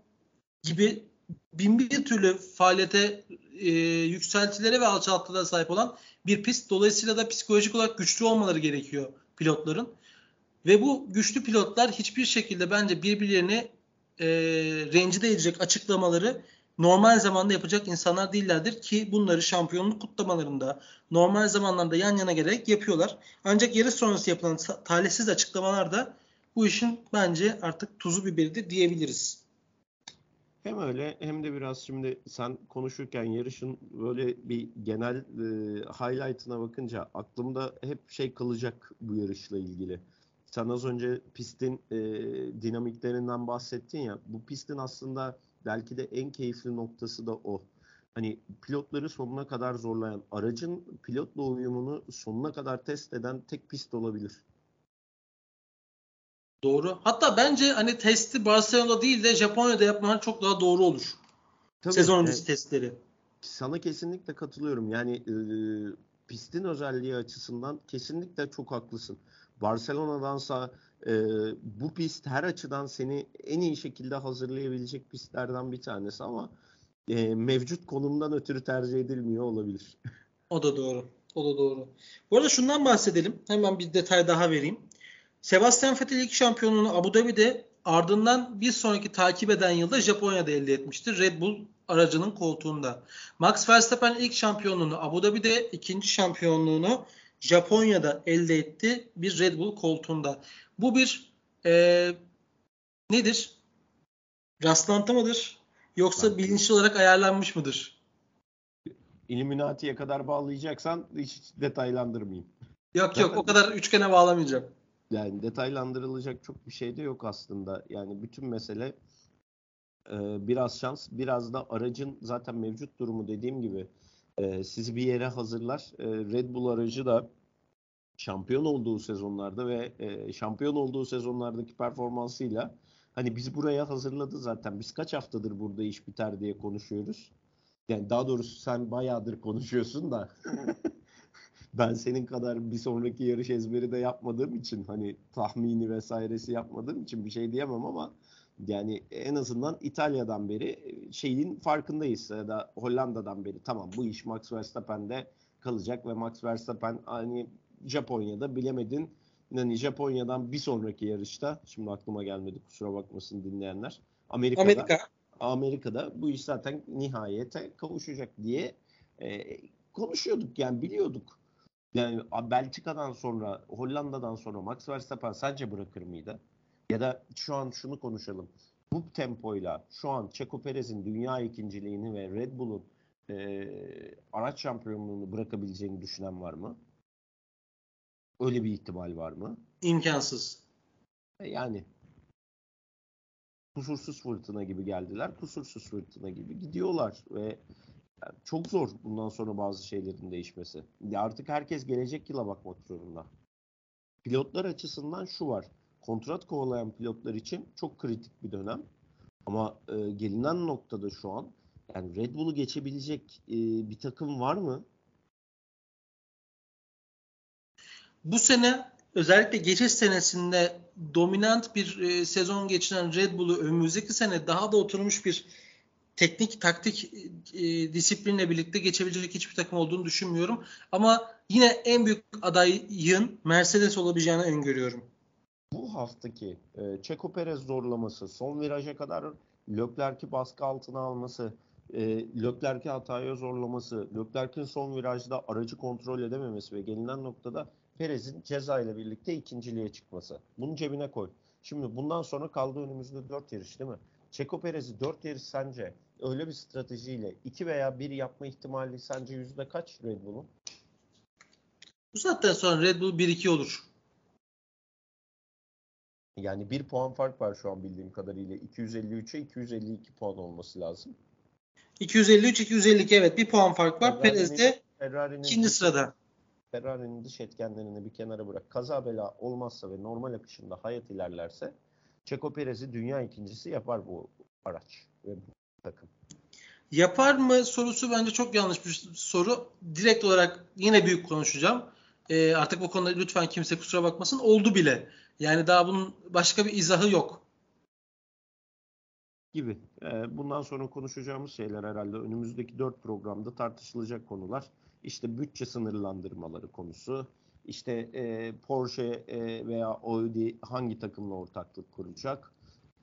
Speaker 1: gibi bin bir türlü faaliyete e, yükseltilere ve alçaltılara sahip olan bir pist. Dolayısıyla da psikolojik olarak güçlü olmaları gerekiyor pilotların. Ve bu güçlü pilotlar hiçbir şekilde bence birbirlerini e, rencide edecek açıklamaları normal zamanda yapacak insanlar değillerdir ki bunları şampiyonluk kutlamalarında normal zamanlarda yan yana gelerek yapıyorlar. Ancak yarış sonrası yapılan talihsiz açıklamalar da bu işin bence artık tuzu biberidir diyebiliriz.
Speaker 2: Hem öyle hem de biraz şimdi sen konuşurken yarışın böyle bir genel e, highlight'ına bakınca aklımda hep şey kalacak bu yarışla ilgili. Sen az önce pistin e, dinamiklerinden bahsettin ya. Bu pistin aslında belki de en keyifli noktası da o. Hani pilotları sonuna kadar zorlayan, aracın pilotla uyumunu sonuna kadar test eden tek pist olabilir.
Speaker 1: Doğru. Hatta bence hani testi Barcelona'da değil de Japonya'da yapmalar çok daha doğru olur. Tabii, Sezon öncesi evet. testleri.
Speaker 2: Sana kesinlikle katılıyorum. Yani e, pistin özelliği açısından kesinlikle çok haklısın. Barcelona'dansa e, bu pist her açıdan seni en iyi şekilde hazırlayabilecek pistlerden bir tanesi ama e, mevcut konumdan ötürü tercih edilmiyor olabilir.
Speaker 1: O da doğru. O da doğru. Bu arada şundan bahsedelim. Hemen bir detay daha vereyim. Sebastian Vettel ilk şampiyonluğunu Abu Dhabi'de ardından bir sonraki takip eden yılda Japonya'da elde etmiştir. Red Bull aracının koltuğunda. Max Verstappen ilk şampiyonluğunu Abu Dhabi'de, ikinci şampiyonluğunu Japonya'da elde etti bir Red Bull koltuğunda. Bu bir e, nedir? Rastlantı mıdır? Yoksa bilinçli olarak ayarlanmış mıdır?
Speaker 2: Illuminati'ye kadar bağlayacaksan hiç detaylandırmayayım.
Speaker 1: Yok yok o kadar üçgene bağlamayacağım.
Speaker 2: Yani detaylandırılacak çok bir şey de yok aslında. Yani bütün mesele e, biraz şans, biraz da aracın zaten mevcut durumu dediğim gibi e, sizi bir yere hazırlar. E, Red Bull aracı da şampiyon olduğu sezonlarda ve e, şampiyon olduğu sezonlardaki performansıyla hani bizi buraya hazırladı zaten. Biz kaç haftadır burada iş biter diye konuşuyoruz. Yani daha doğrusu sen bayağıdır konuşuyorsun da (laughs) ben senin kadar bir sonraki yarış ezberi de yapmadığım için hani tahmini vesairesi yapmadığım için bir şey diyemem ama yani en azından İtalya'dan beri şeyin farkındayız ya da Hollanda'dan beri tamam bu iş Max Verstappen'de kalacak ve Max Verstappen hani Japonya'da bilemedin yani Japonya'dan bir sonraki yarışta şimdi aklıma gelmedi kusura bakmasın dinleyenler Amerika'da Amerika. Amerika'da bu iş zaten nihayete kavuşacak diye e, konuşuyorduk yani biliyorduk. Yani Belçika'dan sonra Hollanda'dan sonra Max Verstappen sence bırakır mıydı? Ya da şu an şunu konuşalım. Bu tempoyla şu an Checo Perez'in dünya ikinciliğini ve Red Bull'un e, araç şampiyonluğunu bırakabileceğini düşünen var mı? Öyle bir ihtimal var mı?
Speaker 1: İmkansız.
Speaker 2: E, yani kusursuz fırtına gibi geldiler. Kusursuz fırtına gibi gidiyorlar ve Yani çok zor bundan sonra bazı şeylerin değişmesi. Artık herkes gelecek yıla bakmak zorunda. Pilotlar açısından şu var. Kontrat kovalayan pilotlar için çok kritik bir dönem. Ama e, gelinen noktada şu an yani Red Bull'u geçebilecek e, bir takım var mı?
Speaker 1: Bu sene özellikle geçiş senesinde dominant bir e, sezon geçiren Red Bull'u önümüzdeki sene daha da oturmuş bir teknik taktik e, disiplinle birlikte geçebilecek hiçbir takım olduğunu düşünmüyorum. Ama yine en büyük adayın Mercedes olabileceğini öngörüyorum.
Speaker 2: Bu haftaki e, Checo Perez zorlaması, son viraja kadar Leclerc'i baskı altına alması, e, Leclerc'i hataya zorlaması, Leclerc'in son virajda aracı kontrol edememesi ve gelinen noktada Perez'in ceza ile birlikte ikinciliğe çıkması. Bunu cebine koy. Şimdi bundan sonra kaldı önümüzde 4 yarış değil mi? Checo Perez'i 4 yarış sence öyle bir stratejiyle 2 veya 1 yapma ihtimali sence yüzde kaç Red Bull'un?
Speaker 1: Bu saatten sonra Red Bull 1-2 olur.
Speaker 2: Yani bir puan fark var şu an bildiğim kadarıyla. 253'e 252 puan olması lazım.
Speaker 1: 253-252 evet bir puan fark var. Perez de ikinci sırada.
Speaker 2: Ferrari'nin dış etkenlerini bir kenara bırak. Kaza bela olmazsa ve normal akışında hayat ilerlerse Checo Perez'i dünya ikincisi yapar bu araç ve takım.
Speaker 1: Yapar mı sorusu bence çok yanlış bir soru. Direkt olarak yine büyük konuşacağım. E, artık bu konuda lütfen kimse kusura bakmasın. Oldu bile. Yani daha bunun başka bir izahı yok.
Speaker 2: Gibi. E, bundan sonra konuşacağımız şeyler herhalde önümüzdeki dört programda tartışılacak konular. İşte bütçe sınırlandırmaları konusu. İşte e, Porsche e, veya Audi hangi takımla ortaklık kuracak?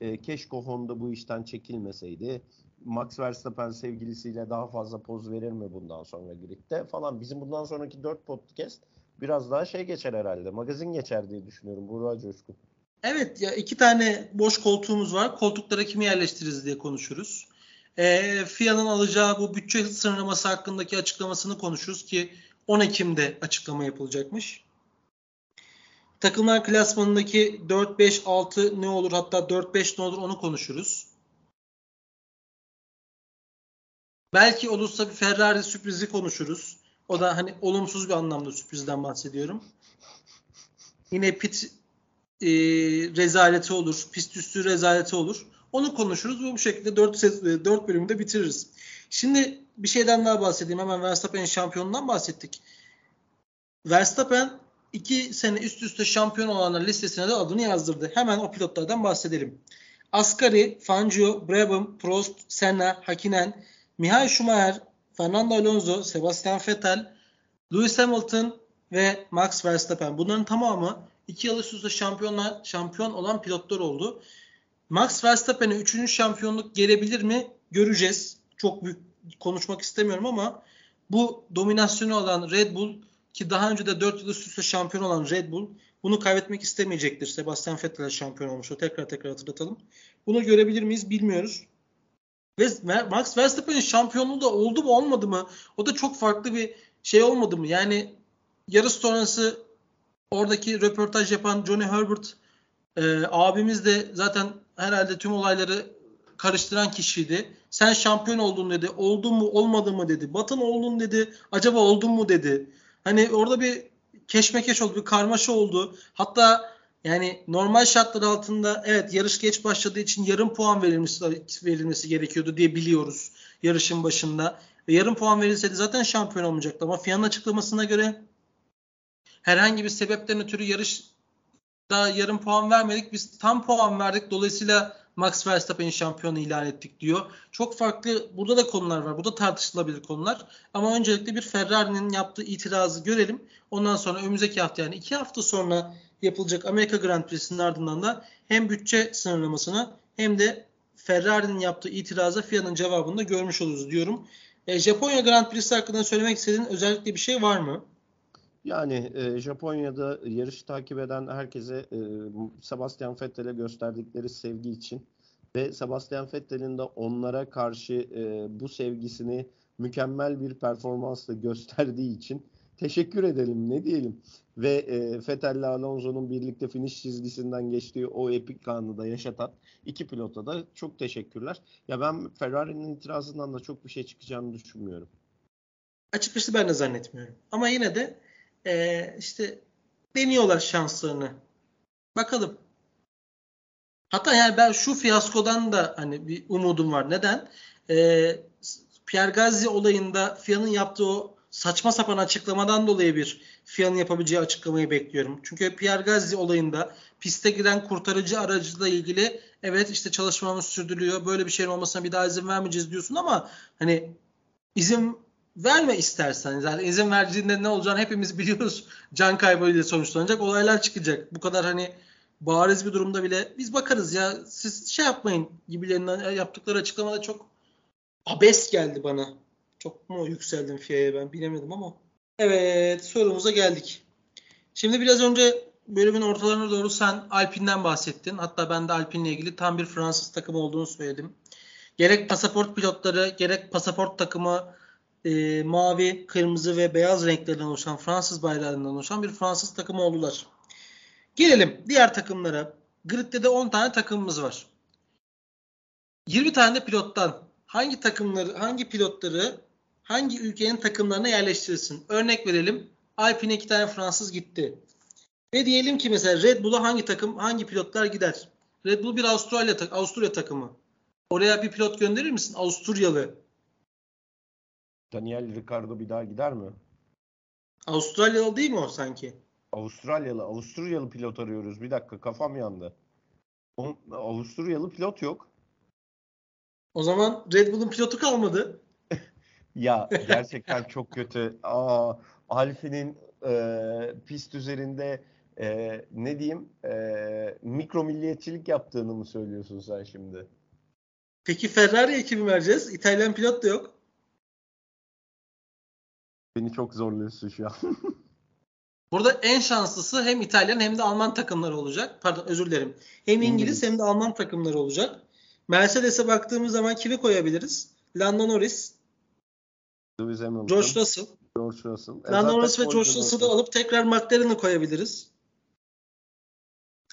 Speaker 2: E, keşke Honda bu işten çekilmeseydi. Max Verstappen sevgilisiyle daha fazla poz verir mi bundan sonra gridde falan. Bizim bundan sonraki dört podcast biraz daha şey geçer herhalde. Magazin geçer diye düşünüyorum. Burak Coşkun.
Speaker 1: Evet ya iki tane boş koltuğumuz var. Koltuklara kimi yerleştiririz diye konuşuruz. E, FIA'nın alacağı bu bütçe sınırlaması hakkındaki açıklamasını konuşuruz ki 10 Ekim'de açıklama yapılacakmış. Takımlar klasmanındaki 4-5-6 ne olur hatta 4-5 ne olur onu konuşuruz. Belki olursa bir Ferrari sürprizi konuşuruz. O da hani olumsuz bir anlamda sürprizden bahsediyorum. Yine pit e, rezaleti olur. Pist üstü rezaleti olur. Onu konuşuruz ve bu şekilde 4, 4 bölümde bitiririz. Şimdi bir şeyden daha bahsedeyim. Hemen Verstappen'in şampiyonundan bahsettik. Verstappen 2 sene üst üste şampiyon olanlar listesine de adını yazdırdı. Hemen o pilotlardan bahsedelim. Ascari, Fangio, Brabham, Prost, Senna, Hakinen, Michael Schumacher, Fernando Alonso, Sebastian Vettel, Lewis Hamilton ve Max Verstappen. Bunların tamamı 2 yıl üst üste şampiyonlar, şampiyon olan pilotlar oldu. Max Verstappen'e 3. şampiyonluk gelebilir mi? Göreceğiz. Çok büyük konuşmak istemiyorum ama bu dominasyonu olan Red Bull ki daha önce de 4 yıl üst üste şampiyon olan Red Bull bunu kaybetmek istemeyecektir. Sebastian Vettel şampiyon olmuş. O tekrar tekrar hatırlatalım. Bunu görebilir miyiz bilmiyoruz. Ve Max Verstappen'in şampiyonluğu da oldu mu olmadı mı? O da çok farklı bir şey olmadı mı? Yani yarış sonrası oradaki röportaj yapan Johnny Herbert e, abimiz de zaten herhalde tüm olayları karıştıran kişiydi. Sen şampiyon oldun dedi. Oldun mu olmadı mı dedi. Batın oldun dedi. Acaba oldun mu dedi. Hani orada bir keşmekeş oldu. Bir karmaşa oldu. Hatta yani normal şartlar altında evet yarış geç başladığı için yarım puan verilmesi, verilmesi gerekiyordu diye biliyoruz yarışın başında. Ve yarım puan verilseydi zaten şampiyon olmayacaktı. Ama FIA'nın açıklamasına göre herhangi bir sebepten ötürü yarış da yarım puan vermedik. Biz tam puan verdik. Dolayısıyla Max Verstappen'i şampiyon ilan ettik diyor. Çok farklı burada da konular var. Burada tartışılabilir konular. Ama öncelikle bir Ferrari'nin yaptığı itirazı görelim. Ondan sonra önümüzdeki hafta yani iki hafta sonra yapılacak Amerika Grand Prix'sinin ardından da hem bütçe sınırlamasını hem de Ferrari'nin yaptığı itiraza FIA'nın cevabını da görmüş oluruz diyorum. E, Japonya Grand Prix'si hakkında söylemek istediğin özellikle bir şey var mı?
Speaker 2: Yani e, Japonya'da yarışı takip eden herkese e, Sebastian Vettel'e gösterdikleri sevgi için ve Sebastian Vettel'in de onlara karşı e, bu sevgisini mükemmel bir performansla gösterdiği için teşekkür edelim ne diyelim. Ve e, Vettel ile Alonso'nun birlikte finish çizgisinden geçtiği o epik anı da yaşatan iki pilota da çok teşekkürler. Ya ben Ferrari'nin itirazından da çok bir şey çıkacağını düşünmüyorum.
Speaker 1: Açıkçası ben de zannetmiyorum. Ama yine de e, işte deniyorlar şanslarını. Bakalım. Hatta yani ben şu fiyaskodan da hani bir umudum var. Neden? E, Pierre Gasly olayında FIA'nın yaptığı o saçma sapan açıklamadan dolayı bir FIA'nın yapabileceği açıklamayı bekliyorum. Çünkü Pierre Gasly olayında piste giren kurtarıcı aracıyla ilgili evet işte çalışmamız sürdürülüyor. Böyle bir şeyin olmasına bir daha izin vermeyeceğiz diyorsun ama hani izin verme istersen. Zaten izin verdiğinde ne olacağını hepimiz biliyoruz. (laughs) Can kaybıyla sonuçlanacak olaylar çıkacak. Bu kadar hani bariz bir durumda bile biz bakarız ya siz şey yapmayın gibilerinden yaptıkları açıklamada çok abes geldi bana. Çok mu yükseldim FIA'ya ben bilemedim ama. Evet sorumuza geldik. Şimdi biraz önce bölümün ortalarına doğru sen Alpine'den bahsettin. Hatta ben de Alpine'le ilgili tam bir Fransız takımı olduğunu söyledim. Gerek pasaport pilotları gerek pasaport takımı e, mavi, kırmızı ve beyaz renklerden oluşan Fransız bayrağından oluşan bir Fransız takımı oldular. Gelelim diğer takımlara. Grid'de de 10 tane takımımız var. 20 tane pilottan hangi takımları, hangi pilotları hangi ülkenin takımlarına yerleştirirsin? Örnek verelim. Alpine iki tane Fransız gitti. Ve diyelim ki mesela Red Bull'a hangi takım, hangi pilotlar gider? Red Bull bir Avustralya, Avusturya takımı. Oraya bir pilot gönderir misin? Avusturyalı.
Speaker 2: Daniel Ricardo bir daha gider mi?
Speaker 1: Avustralyalı değil mi o sanki?
Speaker 2: Avustralyalı, Avusturyalı pilot arıyoruz. Bir dakika kafam yandı. Avusturyalı pilot yok.
Speaker 1: O zaman Red Bull'un pilotu kalmadı.
Speaker 2: Ya (laughs) gerçekten çok kötü. Aa, Alfi'nin e, pist üzerinde e, ne diyeyim e, mikro milliyetçilik yaptığını mı söylüyorsun sen şimdi?
Speaker 1: Peki Ferrari'ye kimi vereceğiz? İtalyan pilot da yok.
Speaker 2: Beni çok zorluyorsun şu an. (laughs)
Speaker 1: Burada en şanslısı hem İtalyan hem de Alman takımları olacak. Pardon özür dilerim. Hem İngiliz, İngiliz. hem de Alman takımları olacak. Mercedes'e baktığımız zaman kimi koyabiliriz? Lando Norris,
Speaker 2: Lewis Hamilton,
Speaker 1: George Russell.
Speaker 2: George Russell.
Speaker 1: E Lando Norris ve George Russell'ı alıp tekrar McLaren'e koyabiliriz.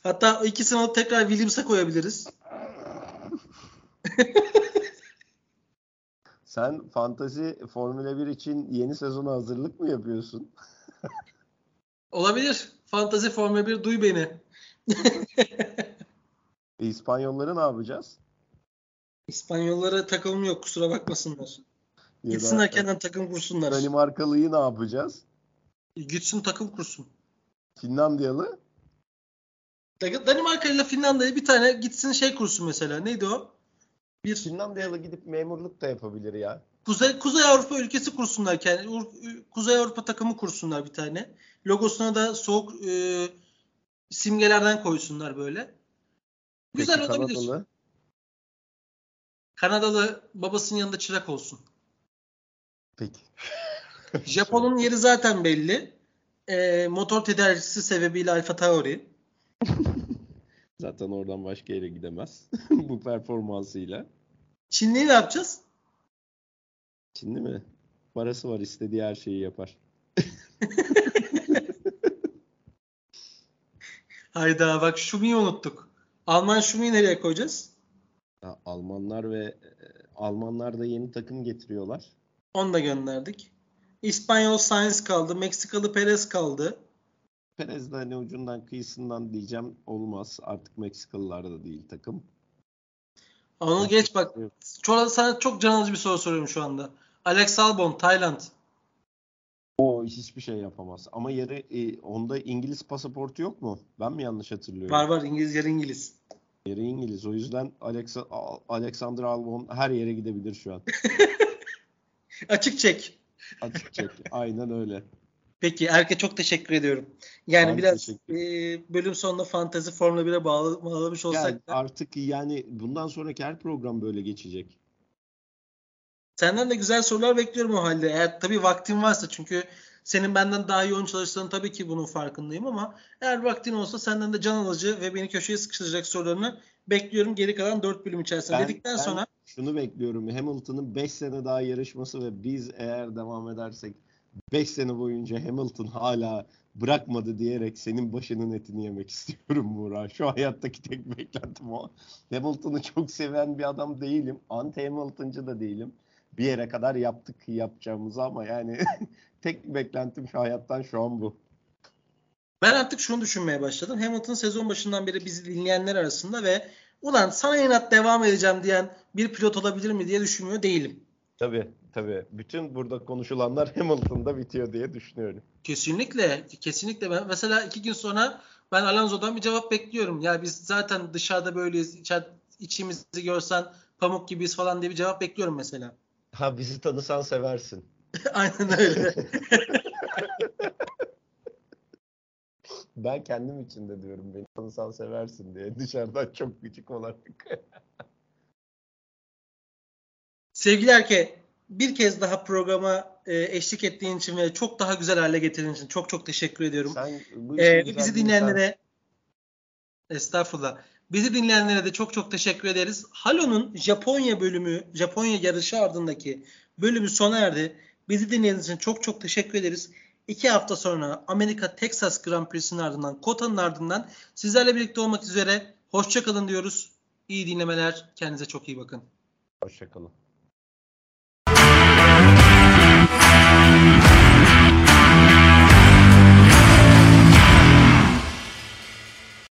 Speaker 1: Hatta ikisini alıp tekrar Williams'a koyabiliriz. (laughs)
Speaker 2: Sen fantazi Formula 1 için yeni sezona hazırlık mı yapıyorsun? (laughs)
Speaker 1: Olabilir. Fantazi Formula 1 duy beni. (laughs)
Speaker 2: İspanyolları ne yapacağız?
Speaker 1: İspanyollara takımım yok kusura bakmasınlar. Gitsin erkenden takım kursunlar.
Speaker 2: Danimarkalıyı ne yapacağız?
Speaker 1: Gitsin takım kursun.
Speaker 2: Finlandiyalı?
Speaker 1: Danimarka ile Finlandiya bir tane gitsin şey kursun mesela. Neydi o?
Speaker 2: Bir Finlandiyalı gidip memurluk da yapabilir ya.
Speaker 1: Kuzey Kuzey Avrupa ülkesi kursunlar kendi. Kuzey Avrupa takımı kursunlar bir tane. Logosuna da soğuk e, simgelerden koysunlar böyle. Güzel Peki, olabilir. Kanadalı? Kanadalı babasının yanında çırak olsun.
Speaker 2: Peki. (laughs)
Speaker 1: Japon'un yeri zaten belli. E, motor tedarikçisi sebebiyle Alfa Tauri. (laughs)
Speaker 2: zaten oradan başka yere gidemez. (laughs) Bu performansıyla.
Speaker 1: Çinli'yi ne yapacağız?
Speaker 2: Çinli mi? Parası var istediği her şeyi yapar.
Speaker 1: Hayda bak Şumi'yi unuttuk. Alman Şumi'yi nereye koyacağız?
Speaker 2: Ya, Almanlar ve e, Almanlar da yeni takım getiriyorlar.
Speaker 1: Onu da gönderdik. İspanyol Sainz kaldı. Meksikalı Perez kaldı.
Speaker 2: Perez de hani ucundan kıyısından diyeceğim olmaz. Artık Meksikalılar da değil takım.
Speaker 1: Onu geç bak. Çok, sana çok can alıcı bir soru soruyorum şu anda. Alex Albon, Tayland.
Speaker 2: O hiçbir şey yapamaz. Ama yarı e, onda İngiliz pasaportu yok mu? Ben mi yanlış hatırlıyorum?
Speaker 1: Var var İngiliz yarı İngiliz.
Speaker 2: Yarı İngiliz. O yüzden Alex, Alexander Albon her yere gidebilir şu an. (laughs)
Speaker 1: Açık çek.
Speaker 2: Açık çek. Aynen öyle.
Speaker 1: Peki Erke çok teşekkür ediyorum. Yani ben biraz e, bölüm sonunda fantezi Formula 1'e bağlı, bağlamış olsak
Speaker 2: yani da. Artık yani bundan sonraki her program böyle geçecek.
Speaker 1: Senden de güzel sorular bekliyorum o halde. Eğer tabii vaktin varsa çünkü senin benden daha yoğun çalıştığın tabii ki bunun farkındayım ama eğer vaktin olsa senden de can alıcı ve beni köşeye sıkıştıracak sorularını bekliyorum geri kalan 4 bölüm içerisinde. Ben, Dedikten ben sonra
Speaker 2: şunu bekliyorum. Hamilton'ın 5 sene daha yarışması ve biz eğer devam edersek 5 sene boyunca Hamilton hala bırakmadı diyerek senin başının etini yemek istiyorum Burak. Şu hayattaki tek beklentim o. Hamilton'ı çok seven bir adam değilim. Anti Hamilton'cı da değilim. Bir yere kadar yaptık yapacağımızı ama yani (laughs) tek beklentim şu hayattan şu an bu.
Speaker 1: Ben artık şunu düşünmeye başladım. Hamilton sezon başından beri bizi dinleyenler arasında ve ulan sana inat devam edeceğim diyen bir pilot olabilir mi diye düşünmüyor değilim.
Speaker 2: Tabii tabii. Bütün burada konuşulanlar (laughs) Hamilton'da bitiyor diye düşünüyorum.
Speaker 1: Kesinlikle. Kesinlikle. Ben, mesela iki gün sonra ben Alonso'dan bir cevap bekliyorum. Ya biz zaten dışarıda böyleyiz. İçer, içimizi görsen pamuk gibiyiz falan diye bir cevap bekliyorum mesela.
Speaker 2: Ha bizi tanısan seversin. (laughs)
Speaker 1: Aynen öyle.
Speaker 2: ben kendim için de diyorum beni tanısan seversin diye dışarıdan çok küçük olarak. (laughs)
Speaker 1: Sevgili Erke bir kez daha programa e, eşlik ettiğin için ve çok daha güzel hale getirdiğin için çok çok teşekkür ediyorum.
Speaker 2: Sen bu
Speaker 1: Ee, bizi dinleyenlere estağfurullah. Bizi dinleyenlere de çok çok teşekkür ederiz. Halo'nun Japonya bölümü, Japonya yarışı ardındaki bölümü sona erdi. Bizi dinlediğiniz için çok çok teşekkür ederiz. İki hafta sonra Amerika Texas Grand Prix'sinin ardından, Kota'nın ardından sizlerle birlikte olmak üzere. Hoşçakalın diyoruz. İyi dinlemeler. Kendinize çok iyi bakın.
Speaker 2: Hoşçakalın.